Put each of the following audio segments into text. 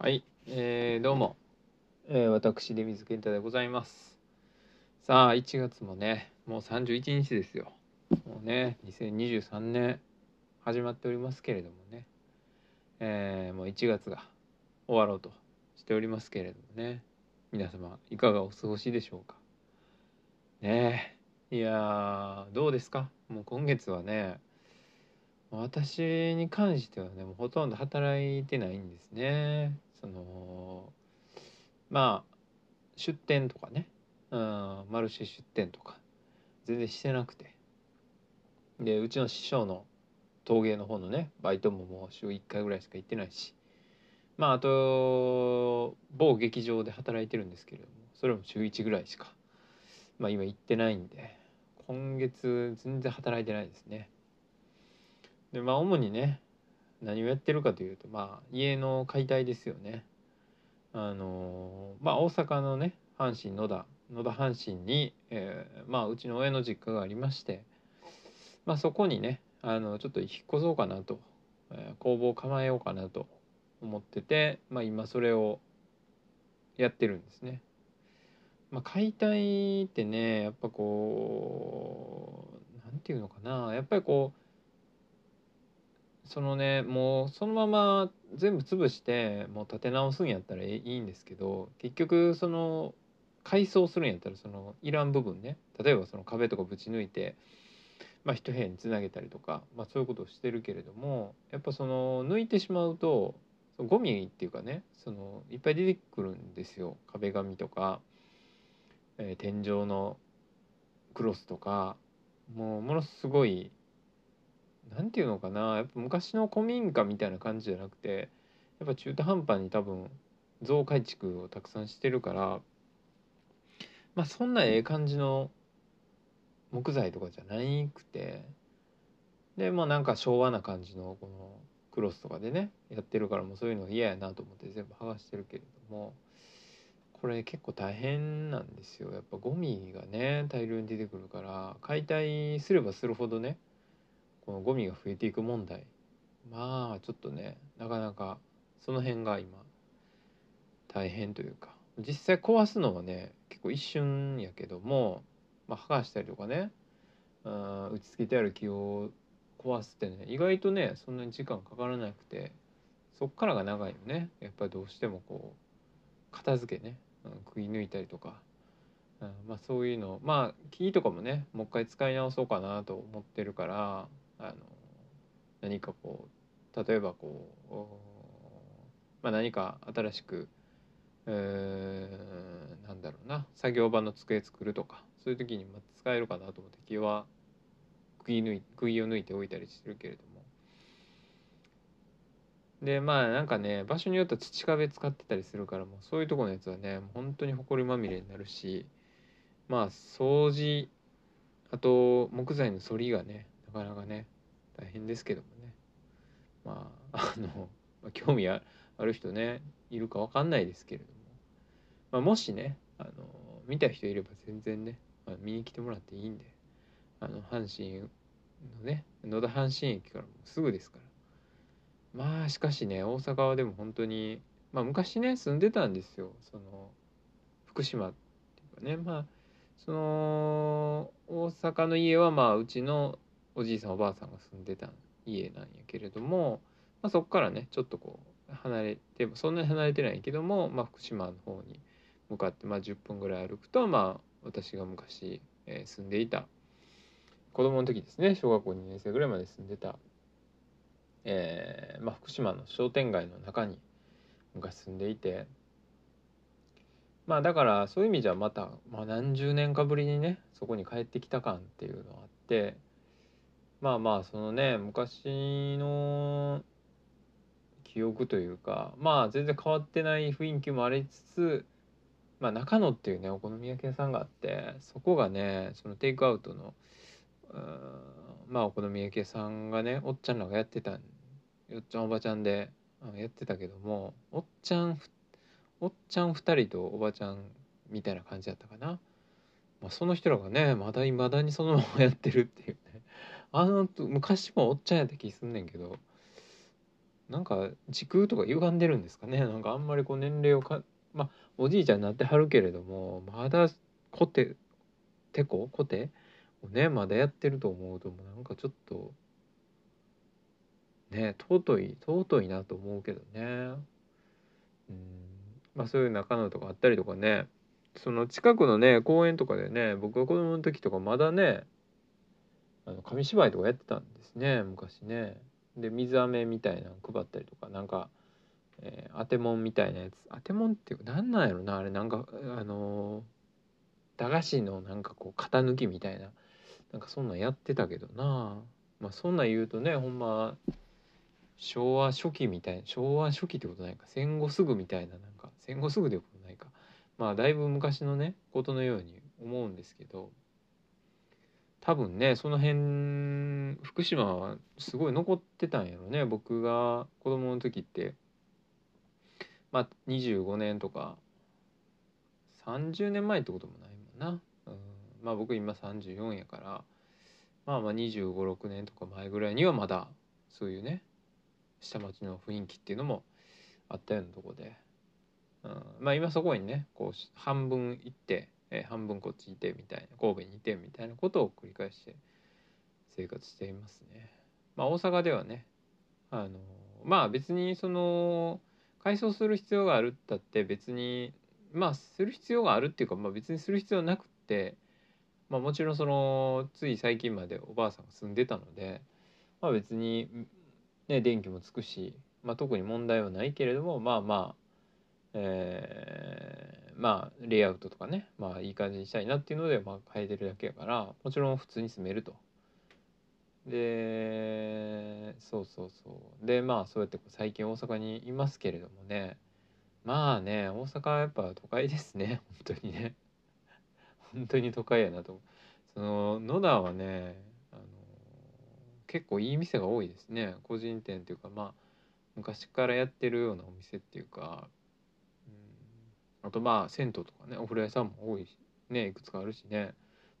はい、えー、どうも、えー、私出水健太でございます。さあ1月もねもう31日ですよ。もうね2023年始まっておりますけれどもね。えー、もう1月が終わろうとしておりますけれどもね。皆様いかがお過ごしでしょうか。ねえいやーどうですか？もう今月はね私に関してはねもうほとんど働いてないんですねそのまあ出店とかね、うん、マルシェ出店とか。全然してなくて。でうちの師匠の陶芸の方のねバイトももう週1回ぐらいしか行ってないし。まああと某劇場で働いてるんですけれどもそれも週1ぐらいしかまあ今行ってないんで今月全然働いてないですね。でまあ主にね何をやってるかというとまあ家の解体ですよねあのまあ大阪のね阪神野田野田阪神に、えー、まあうちの親の実家がありましてまあそこにねあのちょっと引っ越そうかなと、えー、工房構えようかなと思っててまあ今それをやってるんですね。まあ、解体ってねやっぱこうなんていうのかなやっぱりこうそのねもうそのまま全部潰してもう立て直すんやったらいいんですけど結局その改装するんやったらそのいらん部分ね例えばその壁とかぶち抜いて、まあ、一部屋につなげたりとか、まあ、そういうことをしてるけれどもやっぱその抜いてしまうとゴミっていうかねそのいっぱい出てくるんですよ。壁紙とか、えー、天井のクロスとかもうものすごい何て言うのかな。やっぱ昔の古民家みたいな感じじゃなくてやっぱ中途半端に多分増改築をたくさんしてるからまあそんなええ感じの木材とかじゃないくてでまあなんか昭和な感じのこのクロスとかでねやってるからもうそういうの嫌やなと思って全部剥がしてるけれどもこれ結構大変なんですよ。やっぱゴミがね大量に出てくるから解体すればするほどねこのゴミが増えていく問題。まあちょっとねなかなかその辺が今大変というか。実際壊すのはね結構一瞬やけども、まあ、剥がしたりとかねあ打ち付けてある木を壊すってね意外とねそんなに時間かからなくてそっからが長いよね。やっぱりどうしてもこう片付けね、うん、くい抜いたりとか、うん、まあそういうのまあ木とかもねもう一回使い直そうかなと思ってるからあの何かこう例えばこう、まあ、何か新しく、えー、なんだろうな作業場の机作るとかそういう時に使えるかなと思って木は釘抜い釘を抜いておいたりしてるけれども。でまあなんかね場所によっては土壁使ってたりするからもうそういうとこのやつはね本当に埃まみれになるしまあ掃除あと木材の反りがねなかなかね大変ですけどもね。まああの 興味ある人ねいるか分かんないですけれども、まあ、もしねあの見た人いれば全然ね、まあ、見に来てもらっていいんであの阪神のね野田阪神駅からもすぐですから。まあしかしね大阪はでも本当にまあ昔ね住んでたんですよ。その福島っていうかね。まあその大阪の家はまあうちのおじいさんおばあさんが住んでた家なんやけれども、まあ、そこからねちょっとこう離れてそんなに離れてないけども、まあ、福島の方に向かって、まあ、10分ぐらい歩くと、まあ、私が昔、えー、住んでいた子供の時ですね小学校2年生ぐらいまで住んでた、えーまあ、福島の商店街の中に昔住んでいてまあだからそういう意味じゃまた、まあ、何十年かぶりにねそこに帰ってきた感っていうのがあってまあまあそのね昔の記憶というかまあ全然変わってない雰囲気もありつつまあ中野っていうねお好み焼き屋さんがあってそこがねそのテイクアウトのまあお好み焼き屋さんがねおっちゃんらがやってたよっちゃんおばちゃんでやってたけどもおっちゃんおっちゃん2人とおばちゃんみたいな感じだったかな、まあ、その人らがねまだいまだにそのままやってるっていう。あの昔もおっちゃんやった気すんねんけどなんか時空とか歪んでるんですかね。なんかあんまりこう年齢をかまあおじいちゃんになってはるけれどもまだコテテココテをねまだやってると思うともなんかちょっとね尊い尊いなと思うけどね。うん。まあそういう中野とかあったりとかね。その近くのね公園とかでね僕が子供の時とかまだねあの紙芝居とかやってたんですね昔ね。で水飴みたいなの配ったりとかなんか、えー、当てもんみたいなやつ。当てもんっていうか何なんやろなあれなんかあのー、駄菓子のなんかこう型抜きみたいななんかそんなんやってたけどな。まあそんなん言うとねほんま昭和初期みたいな昭和初期ってことないか戦後すぐみたいななんか戦後すぐでことないか。まあだいぶ昔のねことのように思うんですけど。多分ねその辺福島はすごい残ってたんやろね。僕が子供の時って。まあ25年とか。30年前ってこともないもんな、うん、まあ僕今34やから。まあまあ2 5 6年とか前ぐらいにはまだそういうね下町の雰囲気っていうのもあったようなとこで、うん、まあ今そこにねこう半分行ってえー、半分こっちいてみたいな神戸にいてみたいなことを繰り返して生活していますね。まあ、大阪ではねあのまあ別にその改装する必要があるったって別にまあする必要があるっていうか、まあ、別にする必要なくって、まあ、もちろんそのつい最近までおばあさんが住んでたので、まあ、別に、ね、電気もつくし、まあ、特に問題はないけれどもまあまあ、えーまあレイアウトとかねまあいい感じにしたいなっていうので、まあ、変えてるだけやからもちろん普通に住めると。でそうそうそう。でまあそうやって最近大阪にいますけれどもね。まあね大阪はやっぱ都会ですね。本当にね。本当に都会やなと。その野田はねあの結構いい店が多いですね。個人店っていうかまあ昔からやってるようなお店っていうかあとまあ銭湯とかねお風呂屋さんも多いしねいくつかあるしね。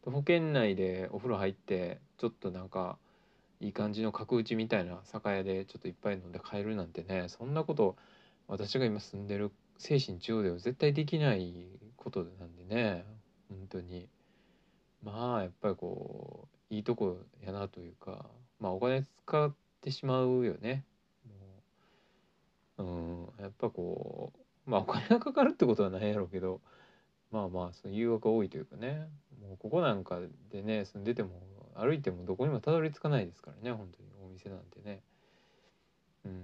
保険内でお風呂入ってちょっとなんかいい感じの角打ちみたいな酒屋でちょっといっぱい飲んで帰るなんてねそんなこと私が今住んでる精神中央では絶対できないことなんでね本当に。まあやっぱりこういいとこやなというかまあお金使ってしまうよね。うんやっぱこうまあお金がかかるってことはないやろうけどまあまあその誘惑が多いというかね。もうここなんかでね住んでても歩いてもどこにもたどり着かないですからね本当にお店なんてね。うん。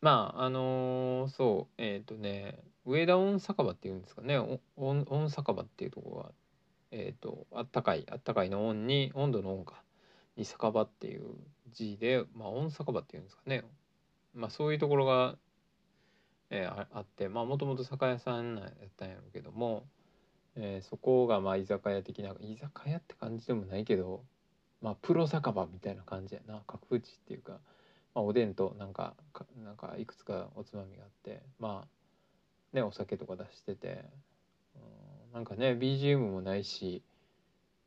まああのー、そうえっ、ー、とね上田温酒場っていうんですかね。温酒場っていうところがえっ、ー、とあったかいあったかいの温に温度の温かに酒場っていう字でまあ温酒場っていうんですかね。まあそういうところがえー、あってまあもともと酒屋さんやったんやろうけども、えー、そこがまあ居酒屋的な居酒屋って感じでもないけどまあプロ酒場みたいな感じやな。角打ちっていうか、まあ、おでんとなんかなんかいくつかおつまみがあってまあねお酒とか出してて、うん、なんかね BGM もないし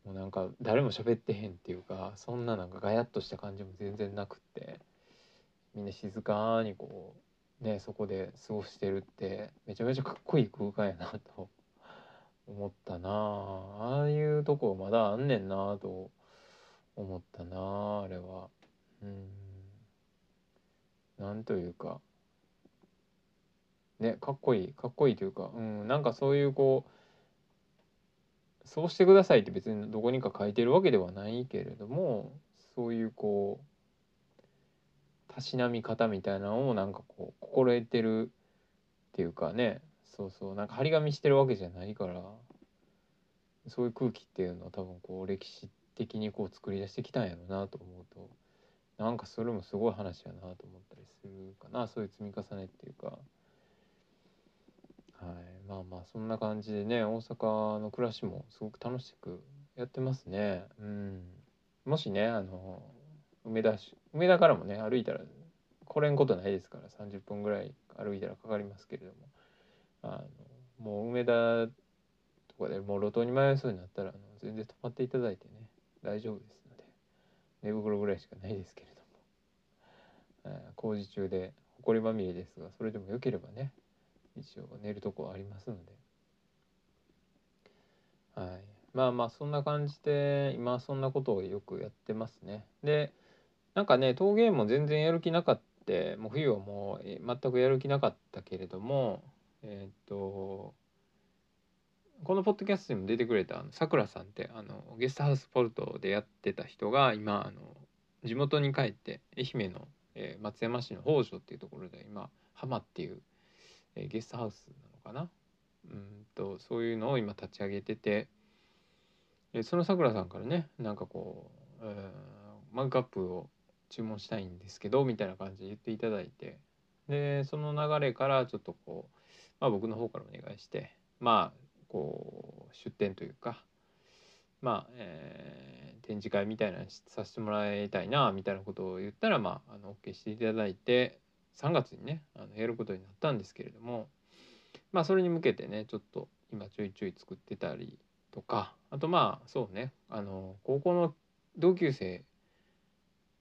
もうなんか誰も喋ってへんっていうかそんななんかガヤッとした感じも全然なくってみんな静かにこうねそこで過ごしてるってめちゃめちゃかっこいい空間やなと 思ったな。ああいうとこまだあんねんなあと思ったなあれは。うん。なんというかねかっこいいかっこいいというかうんなんかそういうこうそうしてくださいって別にどこにか書いてるわけではないけれどもそういうこうたしなみ方みたいなのをなんかこう心得てるっていうかね。そうそう。なんか張り紙してるわけじゃないから。そういう空気っていうのは多分こう歴史的にこう作り出してきたんやろうなと思うと。なんかそれもすごい話やなと思ったりするかな。そういう積み重ねっていうか。はい、まあまあそんな感じでね大阪の暮らしもすごく楽しくやってますね。うん、もしねあの梅田市梅田からもね歩いたら来れんことないですから30分ぐらい歩いたらかかりますけれども。あのもう梅田とかでもう路頭に迷いそうになったらあの全然止まっていただいてね大丈夫ですので寝袋ぐらいしかないですけれえー、工事中で埃まみれですがそれでも良ければね一応寝るとこありますので。はい。まあまあそんな感じで今そんなことをよくやってますね。でなんかね陶芸も全然やる気なかったもう冬はもう全くやる気なかったけれどもえっ、とこのポッドキャストにも出てくれたさくらさんってあのゲストハウスポルトでやってた人が今あの地元に帰って愛媛の、えー、松山市の北条っていうところで今浜っていう、えー、ゲストハウスなのかな。うんとそういうのを今立ち上げてて、えー、そのさくらさんからねなんかこう、えー、マグカップを注文したいんですけどみたいな感じで言っていただいて。でその流れからちょっとこう、まあ、僕の方からお願いしてまあこう出店というかまあ、えー、展示会みたいなのさせてもらいたいなみたいなことを言ったらまああの OK していただいて3月にねあのやることになったんですけれどもまあそれに向けてねちょっと今ちょいちょい作ってたりとかあとまあそうねあの高校の同級生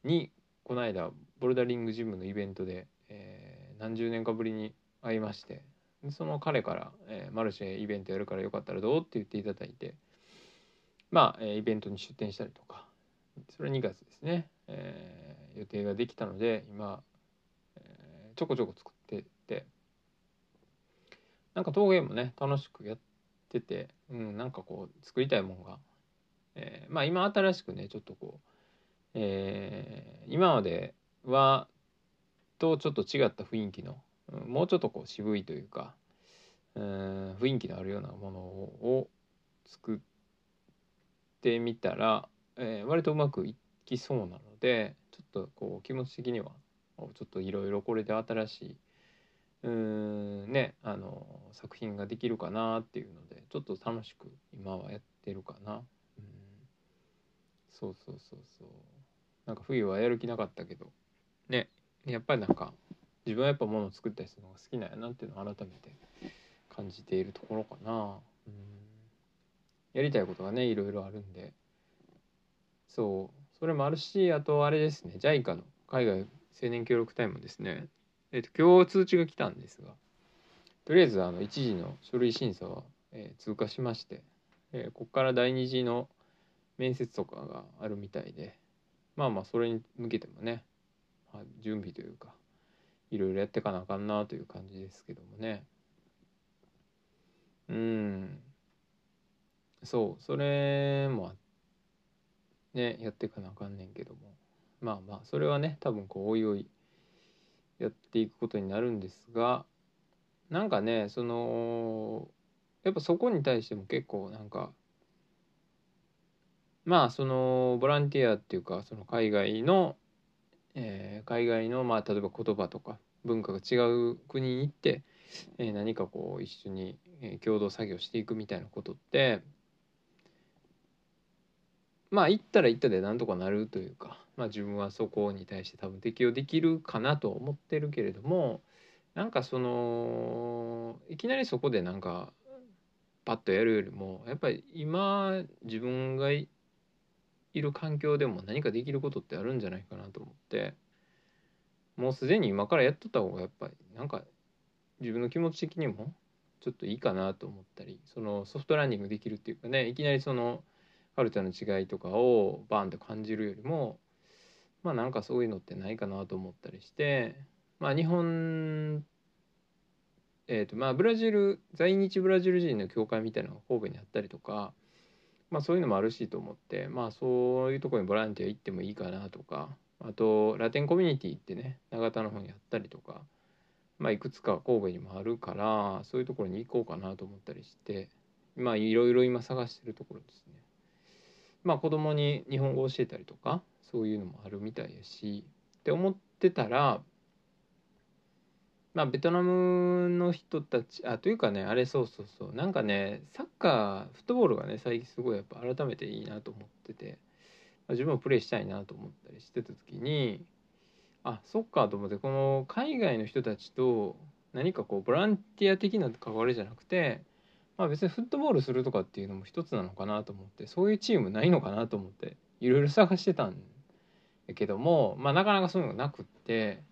にこの間ボルダリングジムのイベントで、えー、何十年かぶりに会いましてその彼から、えー、マルシェイベントやるからよかったらどうって言っていただいてまあ、えー、イベントに出店したりとかそれ2月ですね、えー、予定ができたので今、えー、ちょこちょこ作っててなんか陶芸もね楽しくやってて、うん、なんかこう作りたいもんが、えー、まあ今新しくねちょっとこう、えー、今まではとちょっと違った雰囲気のもうちょっとこう渋いというかうん雰囲気のあるようなものを作ってみたら、えー、割とうまくいきそうなのでちょっとこう気持ち的にはちょっといろいろこれで新しいうんねあの作品ができるかなっていうのでちょっと楽しく今はやってるかな。そうそうそうそう。なんか冬はやる気なかったけど。ね。やっぱりなんか自分はやっぱものを作ったりするのが好きなんやなっていうのを改めて感じているところかな。うん。やりたいことがねいろいろあるんで。そう。それもあるしあとあれですね。JICA の海外青年協力隊もですね。えっ、と今日通知が来たんですが。とりあえずあの一時の書類審査は、えー、通過しまして、えー、ここから第二次の面接とかがあるみたいでまあまあそれに向けてもね、まあ、準備というかいろいろやってかなあかんなという感じですけどもね。うん。そうそれもねやってかなあかんねんけども。まあまあそれはね多分こうおいおいやっていくことになるんですがなんかねそのやっぱそこに対しても結構なんかまあそのボランティアっていうかその海外のえー、海外の、まあ、例えば言葉とか文化が違う国に行って、えー、何かこう一緒に、共同作業していくみたいなことってまあ行ったら行ったでなんとかなるというか、まあ、自分はそこに対して多分適用できるかなと思ってるけれどもなんかそのいきなりそこでなんかパッとやるよりもやっぱり今自分がいる環境でも何かできることってあるんじゃないかなと思って。もうすでに今からやっとった方がやっぱりなんか自分の気持ち的にもちょっといいかなと思ったりそのソフトランディングできるっていうかねいきなりそのカルチャーの違いとかをバーンと感じるよりもまあなんかそういうのってないかなと思ったりしてまあ日本えーとまあ、ブラジル在日ブラジル人の教会みたいなのが神戸にあったりとかまあそういうのもあるしと思ってまあそういうところにボランティア行ってもいいかなとかあとラテンコミュニティってね永田の方にあったりとかまあいくつか神戸にもあるからそういうところに行こうかなと思ったりしてまあいろいろ今探してるところですね。まあ子供に日本語を教えたりとかそういうのもあるみたいやしって思ってたらまあベトナムの人たちあというかねあれそうそうそう。なんかねサッカーフットボールがね最近すごいやっぱ改めていいなと思ってて、まあ、自分もプレイしたいなと思ったりしてた時にあそっかと思ってこの海外の人たちと何かこうボランティア的な関わりじゃなくてまあ別にフットボールするとかっていうのも一つなのかなと思ってそういうチームないのかなと思っていろいろ探してたんやけどもまあなかなかそういうのがなくって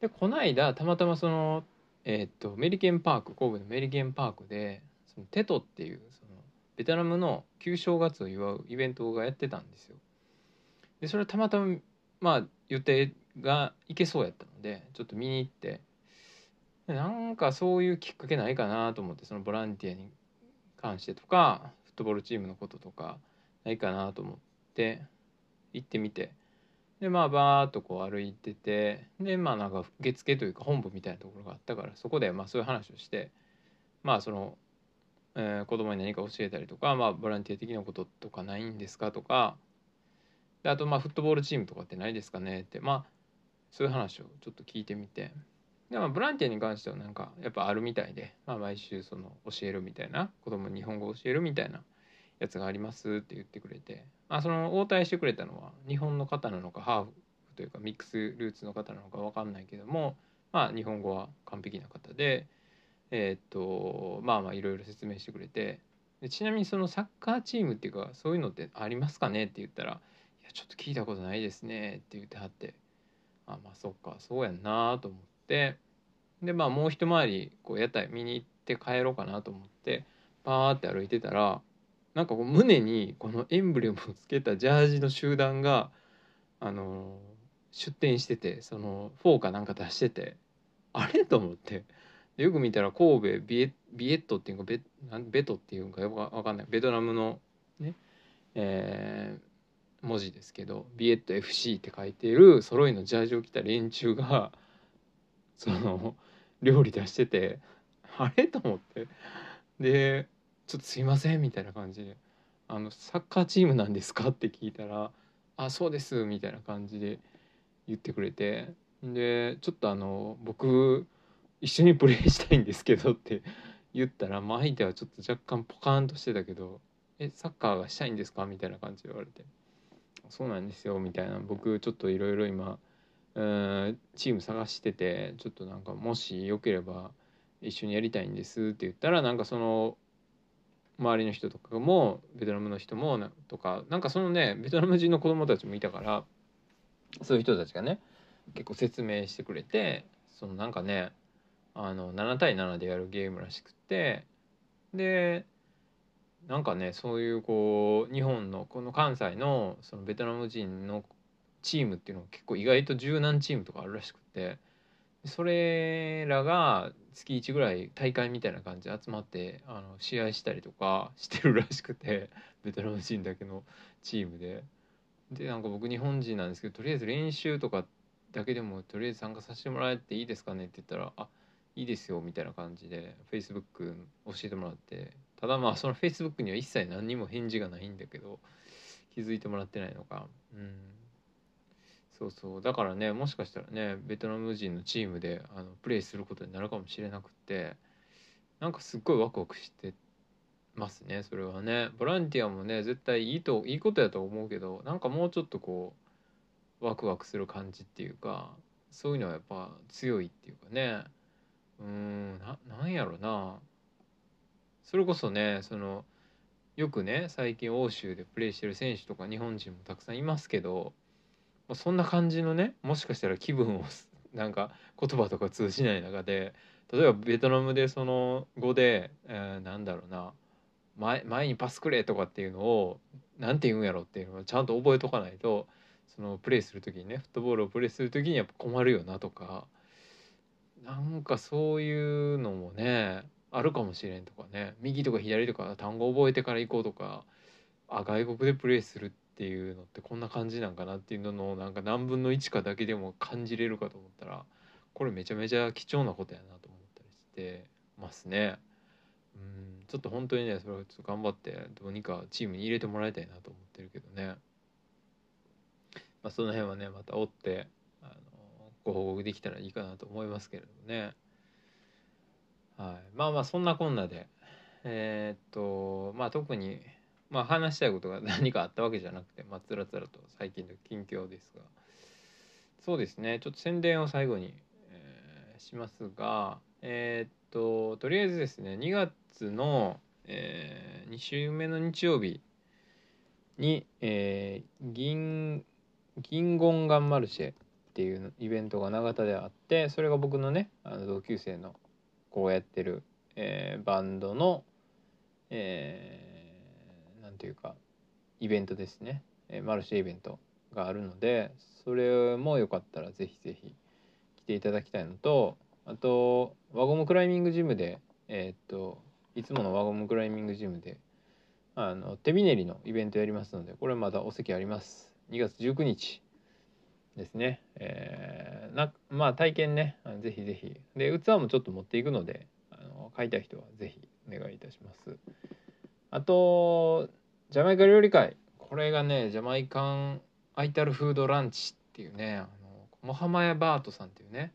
でこの間たまたまそのえー、っとメリケンパーク神戸のメリケンパークでそのテトっていうそのベトナムの旧正月を祝うイベントがやってたんですよ。でそれたまたままあ予定が行けそうやったのでちょっと見に行ってなんかそういうきっかけないかなと思ってそのボランティアに関してとかフットボールチームのこととかないかなと思って行ってみてでまあバーッとこう歩いててでまあなんか受付というか本部みたいなところがあったからそこでまあそういう話をしてまあその、えー、子供に何か教えたりとか、まあ、ボランティア的なこととかないんですかとかであとまあフットボールチームとかってないですかねってまあそういう話をちょっと聞いてみて。で、まあ、ボランティアに関してはなんかやっぱあるみたいで、まあ、毎週その教えるみたいな子供に日本語を教えるみたいなやつがありますって言ってくれて、あ、その応対してくれたのは日本の方なのかハーフというかミックスルーツの方なのか分かんないけども、まあ、日本語は完璧な方で、えー、っとまあまあいろいろ説明してくれてでちなみにそのサッカーチームっていうかそういうのってありますかねって言ったら「いやちょっと聞いたことないですね」って言ってはってあまあそっかそうやんなと思ってでまあもう一回りこう屋台見に行って帰ろうかなと思ってパーって歩いてたらなんかこう胸にこのエンブレムをつけたジャージの集団があの出店しててそのフォーかなんか出しててあれと思って。よく見たら神戸ビエビエットっていうかベベトっていうかよくわかんない。ベトナムのねえー、文字ですけどビエット FC って書いている揃いのジャージを着た連中がその料理出しててあれと思って。でちょっとすいませんみたいな感じで「あのサッカーチームなんですか?」って聞いたら「あそうです」みたいな感じで言ってくれてでちょっとあの僕一緒にプレーしたいんですけどって 言ったら、まあ、相手はちょっと若干ポカーンとしてたけど「えサッカーがしたいんですか?」みたいな感じで言われて「そうなんですよ」みたいな僕ちょっといろいろ今うんチーム探しててちょっとなんかもしよければ一緒にやりたいんですって言ったらなんかその周りの人とかもベトナムの人もとかなんかそのねベトナム人の子供たちもいたからそういう人たちがね結構説明してくれてそのなんかねあの7対7でやるゲームらしくてでなんかねそういうこう日本のこの関西のそのベトナム人のチームっていうのが結構意外と柔軟チームとかあるらしくてそれらが月1ぐらい大会みたいな感じで集まってあの試合したりとか してるらしくてベトナム人だけのチームで。でなんか僕日本人なんですけどとりあえず練習とかだけでもとりあえず参加させてもらえていいですかねって言ったら「あいいですよ」みたいな感じで Facebook 教えてもらって。ただまあその Facebook には一切何にも返事がないんだけど気づいてもらってないのか。うん。そうそう。だからねもしかしたらねベトナム人のチームであのプレーすることになるかもしれなくてなんかすっごいワクワクしてますねそれはね。ボランティアもね絶対いいといいことやと思うけどなんかもうちょっとこうワクワクする感じっていうかそういうのはやっぱ強いっていうかね。うんななんやろな。それこそねそのよくね最近欧州でプレーしてる選手とか日本人もたくさんいますけどそんな感じのねもしかしたら気分を なんか言葉とか通じない中で例えばベトナムでその語で、えー、なんだろうな前前にパスくれとかっていうのを何て言うんやろっていうのをちゃんと覚えとかないとそのプレーする時にねフットボールをプレーする時にやっぱ困るよなとかなんかそういうのもねあるかもしれんとかね右とか左とか単語覚えてから行こうとかあ外国でプレーするってっていうのってこんな感じなんかなっていうののなんか何分の1かだけでも感じれるかと思ったらこれめちゃめちゃ貴重なことやなと思ったりしてますね。うんちょっと本当にねそれをちょっと頑張ってどうにかチームに入れてもらいたいなと思ってるけどね。まあ、その辺はねまた追ってあのご報告できたらいいかなと思いますけれどもね。はい、まあまあそんなこんなでえー、っとまあ特にまあ話したいことが 何かあったわけじゃなくて、まあ、つらつらと最近の近況ですが。そうですね。ちょっと宣伝を最後に、えー、しますがえー、っととりあえずですね2月の、えー、2週目の日曜日に、えー、銀銀ゴンガンマルシェっていうイベントが永田であってそれが僕のねあの同級生のこうやってる、えー、バンドのえー、なんていうかイベントですね、えー、マルシェイベントがあるのでそれもよかったらぜひぜひ来ていただきたいのとあと輪ゴムクライミングジムでえー、っといつもの輪ゴムクライミングジムであの手びねりのイベントやりますのでこれまだお席あります。2月19日ですね。えー、なまあ体験ね。ぜひぜひ。で器もちょっと持っていくのであの買いたい人はぜひお願いいたします。あとジャマイカ料理会これがねジャマイカンアイタルフードランチっていうねあのモハマヤバートさんっていうね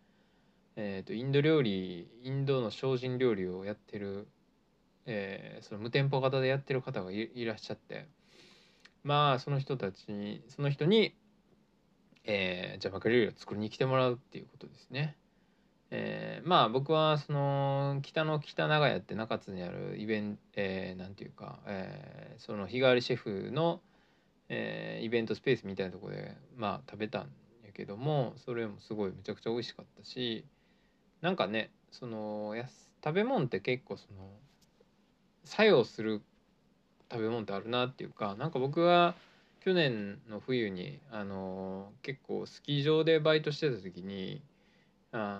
えーと、インド料理インドの精進料理をやってる、えー、その無店舗型でやってる方がいらっしゃってまあその人たちにその人に、えー、ジャマイカ料理を作りに来てもらうっていうことですね。えー、まあ僕はその北の北長屋って中津にあるイベント、えー、なんていうか、えー、その日替わりシェフの、えー、イベントスペースみたいなとこでまあ食べたんやけどもそれもすごいめちゃくちゃ美味しかったしなんかねそのや食べ物って結構その作用する食べ物ってあるなっていうかなんか僕は去年の冬にあの結構スキー場でバイトしてた時にあ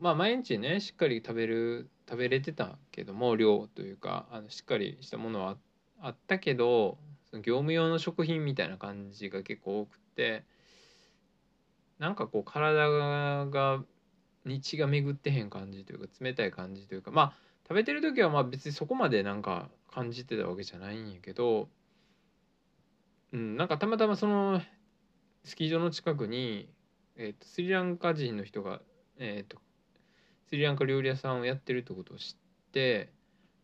まあ毎日ねしっかり食べる食べれてたけども量というかあのしっかりしたものはあったけどその業務用の食品みたいな感じが結構多くてなんかこう体が日が巡ってへん感じというか冷たい感じというかまあ食べてる時はまあ別にそこまでなんか感じてたわけじゃないんやけどうんなんかたまたまそのスキー場の近くに、えーと、スリランカ人の人が、えーと、スリランカ料理屋さんをやってるってことを知って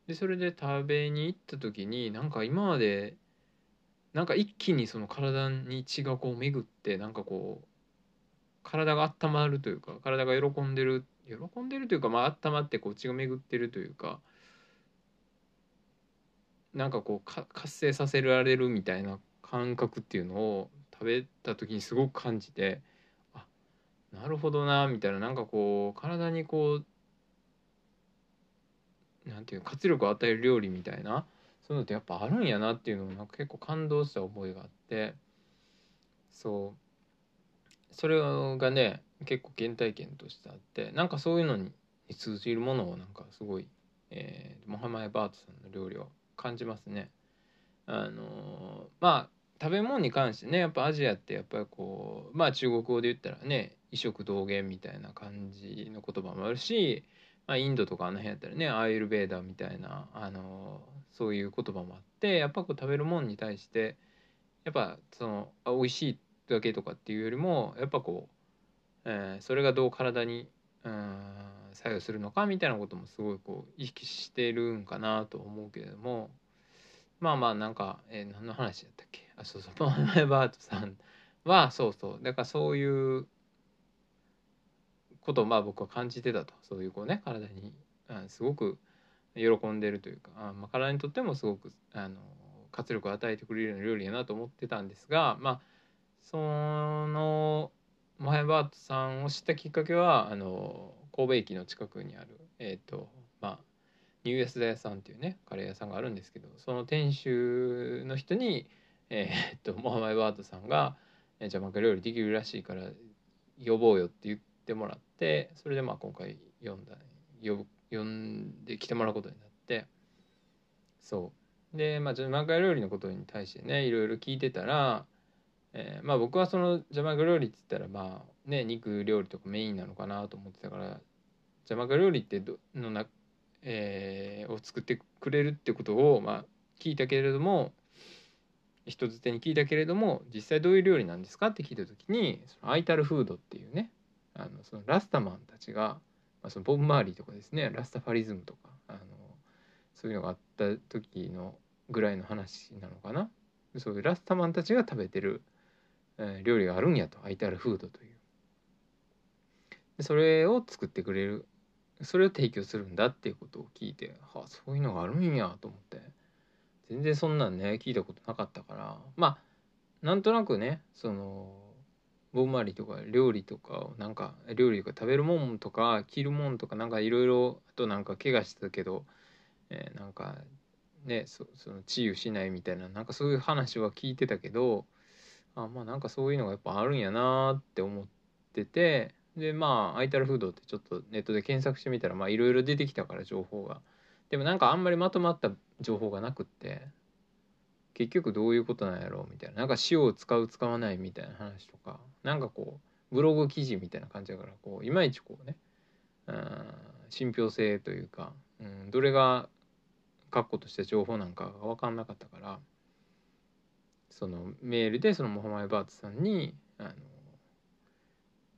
でそれで食べに行った時になんか今までなんか一気にその体に血がこう巡ってなんかこう体が温まるというか体が喜んでる喜んでるというかまあ温まってこう血が巡ってるというかなんかこうか活性させられるみたいな感覚っていうのを食べた時にすごく感じてなるほどなみたいななんかこう体にこうなんていう活力を与える料理みたいなそういうのってやっぱあるんやなっていうのをなんか結構感動した思いがあってそうそれがね結構原体験としてあってなんかそういうのに通じるものをなんかすごい、えー、モハマヤバートさんの料理は感じますね。あのまあ食べ物に関してねやっぱアジアってやっぱりこうまあ中国語で言ったらね異色同源みたいな感じの言葉もあるし、まあ、インドとかあの辺やったらねアーユルベーダーみたいなあのそういう言葉もあってやっぱこう食べるものに対してやっぱそのあ美味しいだけとかっていうよりもやっぱこう、えー、それがどう体にうん作用するのかみたいなこともすごいこう意識してるんかなと思うけれどもまあまあなんか、えー、何の話だったっけ？あそうそう。マイバートさんはそうそう。だからそういうことをまあ僕は感じてたと。そういうこうね体にあすごく喜んでるというかあ、まあ、体にとってもすごくあの活力を与えてくれるような料理やなと思ってたんですがまあそのマイバートさんを知ったきっかけはあの神戸駅の近くにあるえっ、ー、とまあニューエスダ屋さんっていうねカレー屋さんがあるんですけどその店主の人にえっ、とモハマイバートさんが「じゃあマカ料理できるらしいから呼ぼうよ」って言ってもらってそれでまあ今回呼んだ呼ぶ呼んで来てもらうことになってそう。でまあジャマイカ料理のことに対してねいろいろ聞いてたらえー、まあ僕はそのジャマイカ料理って言ったらまあね肉料理とかメインなのかなと思ってたからジャマイカ料理ってどのな、えー、を作ってくれるってことをまあ聞いたけれども人づてに聞いたけれども実際どういう料理なんですかって聞いた時にそのアイタルフードっていうねあのそのラスタマンたちが、まあ、そのボブ・マーリーとかですねラスタファリズムとかあのそういうのがあった時のぐらいの話なのかな。そういうラスタマンたちが食べてるえ料理があるんやとアイタルフードという。でそれを作ってくれるそれを提供するんだっていうことを聞いてはあそういうのがあるんやと思って。全然そんなんね聞いたことなかったから。まあなんとなくねそのボンマリとか料理とかをなんか料理とか食べるもんとか着るもんとかなんかいろいろあとなんか怪我してたけど、えー、なんかねそその治癒しないみたいななんかそういう話は聞いてたけどあまあなんかそういうのがやっぱあるんやなって思っててでまあアイタルフードってちょっとネットで検索してみたらまあいろいろ出てきたから情報が。でもなんかあんまりまとまった情報がなくって結局どういうことなんやろうみたいな。なんか塩を使う使わないみたいな話とか。なんかこうブログ記事みたいな感じだからこういまいちこうねうん信憑性というか、うん、どれが確固とした情報なんかが分かんなかったからそのメールでそのモハマイバーツさんにあの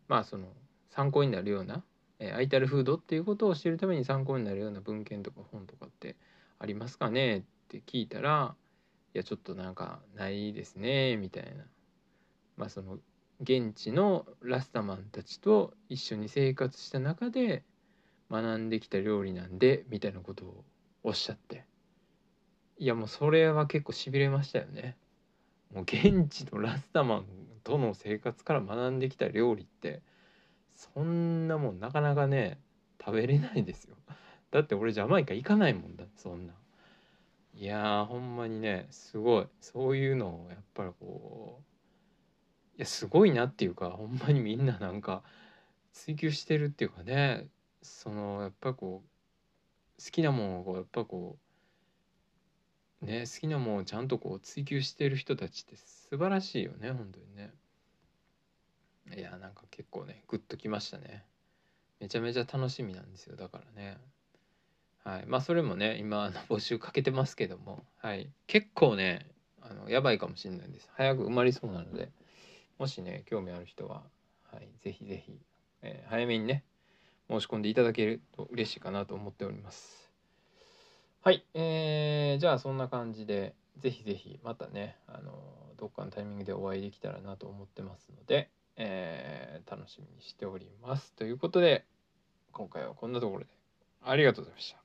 まあその参考になるような、えー、アイタルフードっていうことを知るために参考になるような文献とか本とかってありますかね？って聞いたらいやちょっとなんかないですねみたいな。まあその現地のラスタマンたちと一緒に生活した中で学んできた料理なんでみたいなことをおっしゃって。いやもうそれは結構しびれましたよね。もう現地のラスタマンとの生活から学んできた料理ってそんなもんなかなかね食べれないですよ。だって俺ジャマイカ行かないもんだそんな。いやほんまにねすごい。そういうのをやっぱりこういやすごいなっていうかほんまにみんななんか追求してるっていうかねそのやっぱこう好きなものをやっぱこうね好きなものをちゃんとこう追求してる人たちって素晴らしいよね本当にね。いやなんか結構ねグッときましたね。めちゃめちゃ楽しみなんですよだからね。はい。まあそれもね今の 募集かけてますけども。はい。結構ねあのやばいかもしれないです。早く埋まりそうなので。もしね興味ある人は、はい、ぜひぜひ、えー、早めにね申し込んでいただけると嬉しいかなと思っております。はい、えー、じゃあそんな感じでぜひぜひまたねあのどっかのタイミングでお会いできたらなと思ってますので、えー、楽しみにしております。ということで今回はこんなところで。ありがとうございました。